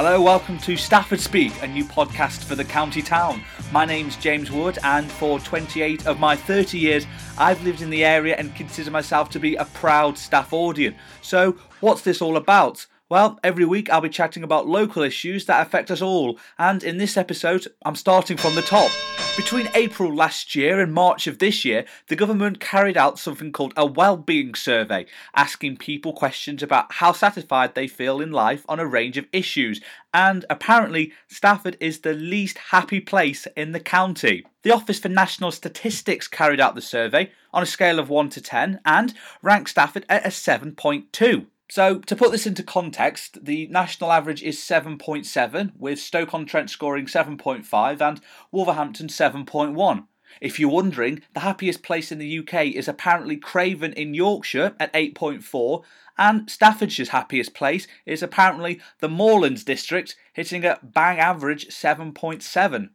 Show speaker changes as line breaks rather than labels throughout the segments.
Hello, welcome to Stafford Speak, a new podcast for the county town. My name's James Wood, and for 28 of my 30 years, I've lived in the area and consider myself to be a proud Staffordian. So, what's this all about? Well, every week I'll be chatting about local issues that affect us all, and in this episode, I'm starting from the top. Between April last year and March of this year, the government carried out something called a well-being survey, asking people questions about how satisfied they feel in life on a range of issues, and apparently Stafford is the least happy place in the county. The Office for National Statistics carried out the survey on a scale of 1 to 10 and ranked Stafford at a 7.2. So, to put this into context, the national average is 7.7, with Stoke-on-Trent scoring 7.5 and Wolverhampton 7.1. If you're wondering, the happiest place in the UK is apparently Craven in Yorkshire at 8.4, and Staffordshire's happiest place is apparently the Moorlands district, hitting a bang average 7.7.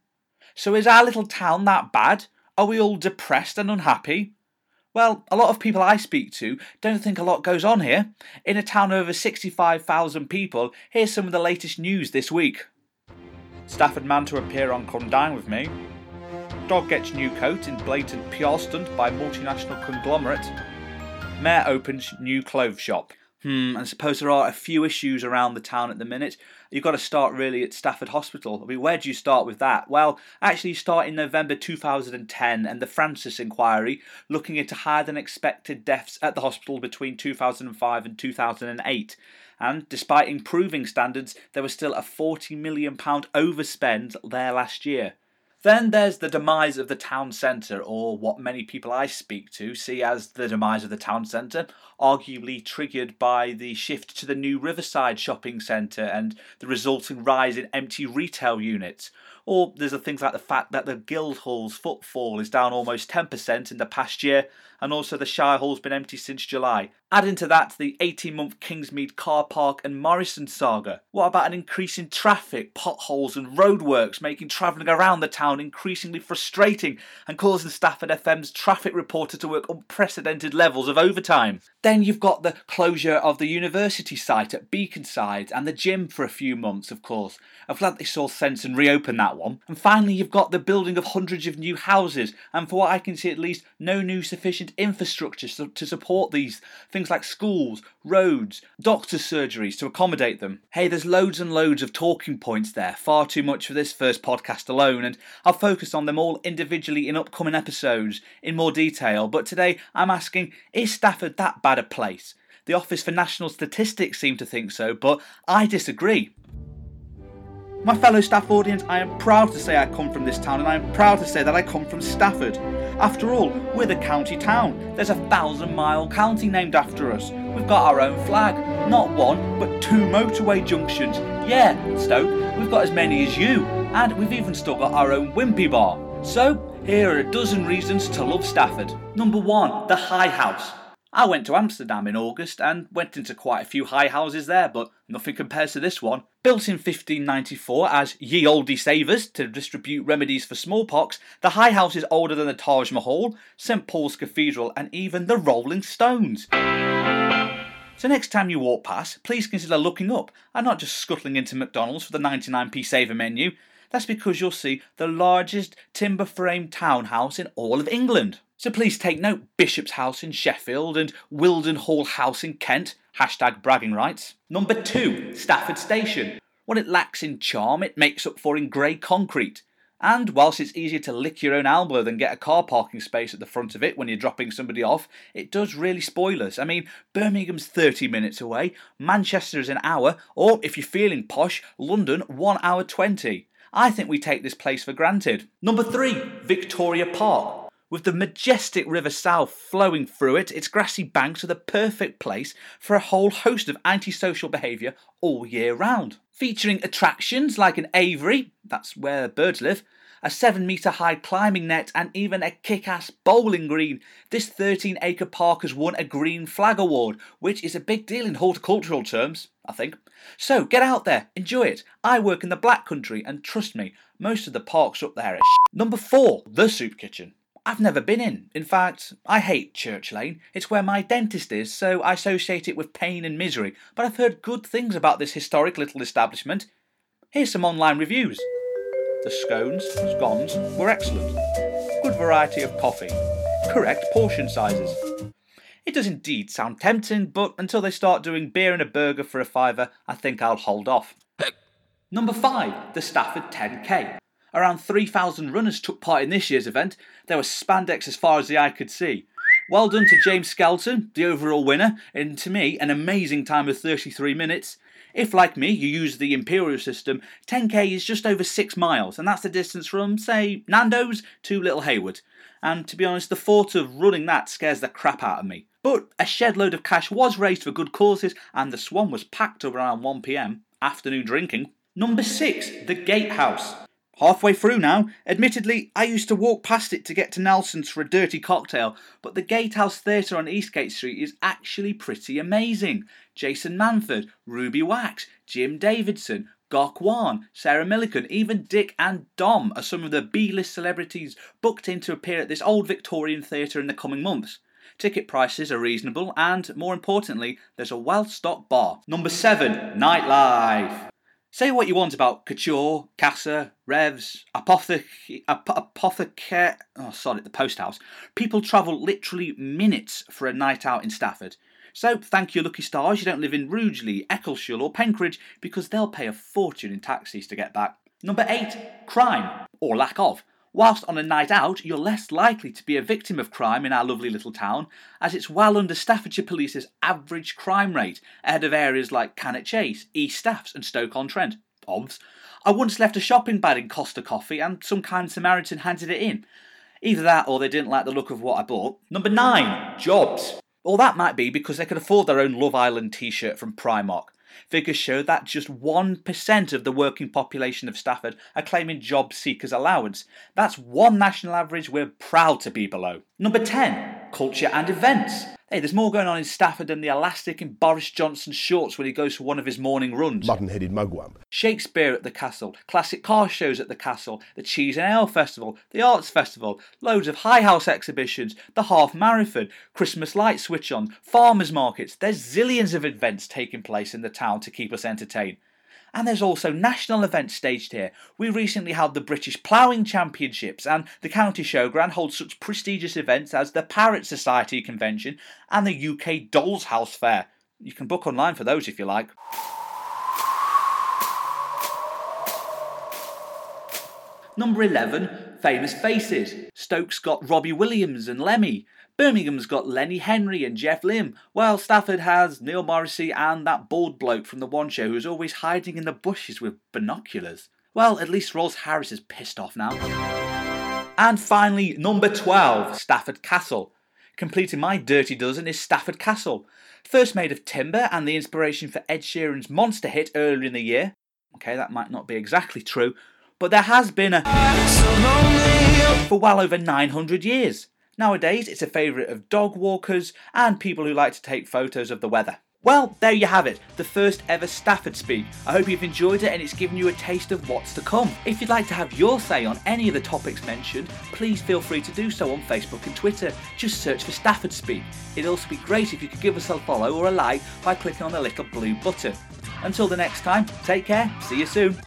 So, is our little town that bad? Are we all depressed and unhappy? Well, a lot of people I speak to don't think a lot goes on here. In a town of over 65,000 people, here's some of the latest news this week. Stafford man to appear on Come Dine With Me. Dog gets new coat in blatant PR stunt by multinational conglomerate. Mayor opens new clothes shop. Hmm, I suppose there are a few issues around the town at the minute. You've got to start really at Stafford Hospital. I mean, where do you start with that? Well, actually, you start in November 2010 and the Francis inquiry, looking into higher than expected deaths at the hospital between 2005 and 2008. And despite improving standards, there was still a £40 million overspend there last year. Then there's the demise of the town centre, or what many people I speak to see as the demise of the town centre, arguably triggered by the shift to the new Riverside shopping centre and the resulting rise in empty retail units. Or there's the things like the fact that the Guildhall's footfall is down almost 10% in the past year, and also the Shire Hall's been empty since July. Adding to that the 18 month Kingsmead car park and Morrison saga. What about an increase in traffic, potholes, and roadworks making travelling around the town increasingly frustrating and causing Stafford FM's traffic reporter to work unprecedented levels of overtime? Then you've got the closure of the university site at Beaconside and the gym for a few months, of course. I'm glad they saw sense and reopened that one. And finally, you've got the building of hundreds of new houses, and for what I can see at least, no new sufficient infrastructure to support these things like schools, roads, doctor surgeries to accommodate them. Hey, there's loads and loads of talking points there, far too much for this first podcast alone, and I'll focus on them all individually in upcoming episodes in more detail. But today I'm asking is Stafford that bad a place? The Office for National Statistics seem to think so, but I disagree. My fellow Staffordians, I am proud to say I come from this town and I am proud to say that I come from Stafford. After all, we're the county town. There's a thousand mile county named after us. We've got our own flag. Not one, but two motorway junctions. Yeah, Stoke, we've got as many as you. And we've even still got our own Wimpy bar. So, here are a dozen reasons to love Stafford. Number one, the High House. I went to Amsterdam in August and went into quite a few high houses there, but nothing compares to this one. Built in 1594 as Ye Olde Savers to distribute remedies for smallpox, the high house is older than the Taj Mahal, St Paul's Cathedral, and even the Rolling Stones. So next time you walk past, please consider looking up and not just scuttling into McDonald's for the 99p saver menu. That's because you'll see the largest timber frame townhouse in all of England. So please take note Bishop's House in Sheffield and Wealden Hall House in Kent. Hashtag bragging rights. Number two, Stafford Station. What it lacks in charm, it makes up for in grey concrete. And whilst it's easier to lick your own elbow than get a car parking space at the front of it when you're dropping somebody off, it does really spoil us. I mean, Birmingham's 30 minutes away, Manchester is an hour, or if you're feeling posh, London 1 hour 20. I think we take this place for granted. Number three, Victoria Park. With the majestic River Sow flowing through it, its grassy banks are the perfect place for a whole host of antisocial behaviour all year round. Featuring attractions like an aviary, that's where birds live, a 7 metre high climbing net, and even a kick ass bowling green. This 13 acre park has won a Green Flag Award, which is a big deal in horticultural terms, I think. So get out there, enjoy it. I work in the Black Country, and trust me, most of the parks up there are Number 4, the Soup Kitchen. I've never been in. In fact, I hate Church Lane. It's where my dentist is, so I associate it with pain and misery. But I've heard good things about this historic little establishment. Here's some online reviews. The scones, scones, were excellent. Good variety of coffee. Correct portion sizes. It does indeed sound tempting, but until they start doing beer and a burger for a fiver, I think I'll hold off. Number 5, the Stafford 10K. Around 3,000 runners took part in this year's event. There was spandex as far as the eye could see. Well done to James Skelton, the overall winner, and to me, an amazing time of 33 minutes. If, like me, you use the Imperial system, 10k is just over 6 miles, and that's the distance from, say, Nando's to Little Haywood. And to be honest, the thought of running that scares the crap out of me. But a shed load of cash was raised for good causes, and the Swan was packed around 1pm, afternoon drinking. Number 6, the Gatehouse. Halfway through now. Admittedly, I used to walk past it to get to Nelson's for a dirty cocktail, but the Gatehouse Theatre on Eastgate Street is actually pretty amazing. Jason Manford, Ruby Wax, Jim Davidson, Gok Wan, Sarah Millican, even Dick and Dom are some of the B-list celebrities booked in to appear at this old Victorian theatre in the coming months. Ticket prices are reasonable, and more importantly, there's a well stocked bar. Number 7 Nightlife. Say what you want about Couture, Casa, Revs, Apothec, ap- Apothecare, oh sorry, the post house. People travel literally minutes for a night out in Stafford. So thank your lucky stars you don't live in Rugeley, Eccleshall or Penkridge because they'll pay a fortune in taxis to get back. Number 8. Crime, or lack of. Whilst on a night out, you're less likely to be a victim of crime in our lovely little town, as it's well under Staffordshire Police's average crime rate, ahead of areas like Cannock Chase, East Staffs, and Stoke-on-Trent. Obs. I once left a shopping bag in Costa Coffee, and some kind Samaritan handed it in. Either that, or they didn't like the look of what I bought. Number nine, jobs. Or that might be because they could afford their own Love Island t-shirt from Primark. Figures show that just 1% of the working population of Stafford are claiming job seekers allowance. That's one national average we're proud to be below. Number 10, culture and events. Hey, there's more going on in Stafford than the elastic in Boris Johnson's shorts when he goes for one of his morning runs.
Mutton headed mugwump.
Shakespeare at the castle, classic car shows at the castle, the Cheese and Ale Festival, the Arts Festival, loads of high house exhibitions, the half marathon, Christmas light switch on, farmers markets. There's zillions of events taking place in the town to keep us entertained. And there's also national events staged here. We recently held the British Ploughing Championships, and the County Showground holds such prestigious events as the Parrot Society Convention and the UK Dolls House Fair. You can book online for those if you like. Number 11, Famous Faces. Stoke's got Robbie Williams and Lemmy. Birmingham's got Lenny Henry and Jeff Lynne, while Stafford has Neil Morrissey and that bald bloke from the One Show who's always hiding in the bushes with binoculars. Well, at least Rolf Harris is pissed off now. And finally, number 12, Stafford Castle. Completing my dirty dozen is Stafford Castle. First made of timber and the inspiration for Ed Sheeran's monster hit earlier in the year. Okay, that might not be exactly true, but there has been a for well over 900 years. Nowadays, it's a favourite of dog walkers and people who like to take photos of the weather. Well, there you have it, the first ever Stafford Speak. I hope you've enjoyed it and it's given you a taste of what's to come. If you'd like to have your say on any of the topics mentioned, please feel free to do so on Facebook and Twitter. Just search for Stafford Speak. It'd also be great if you could give us a follow or a like by clicking on the little blue button. Until the next time, take care, see you soon.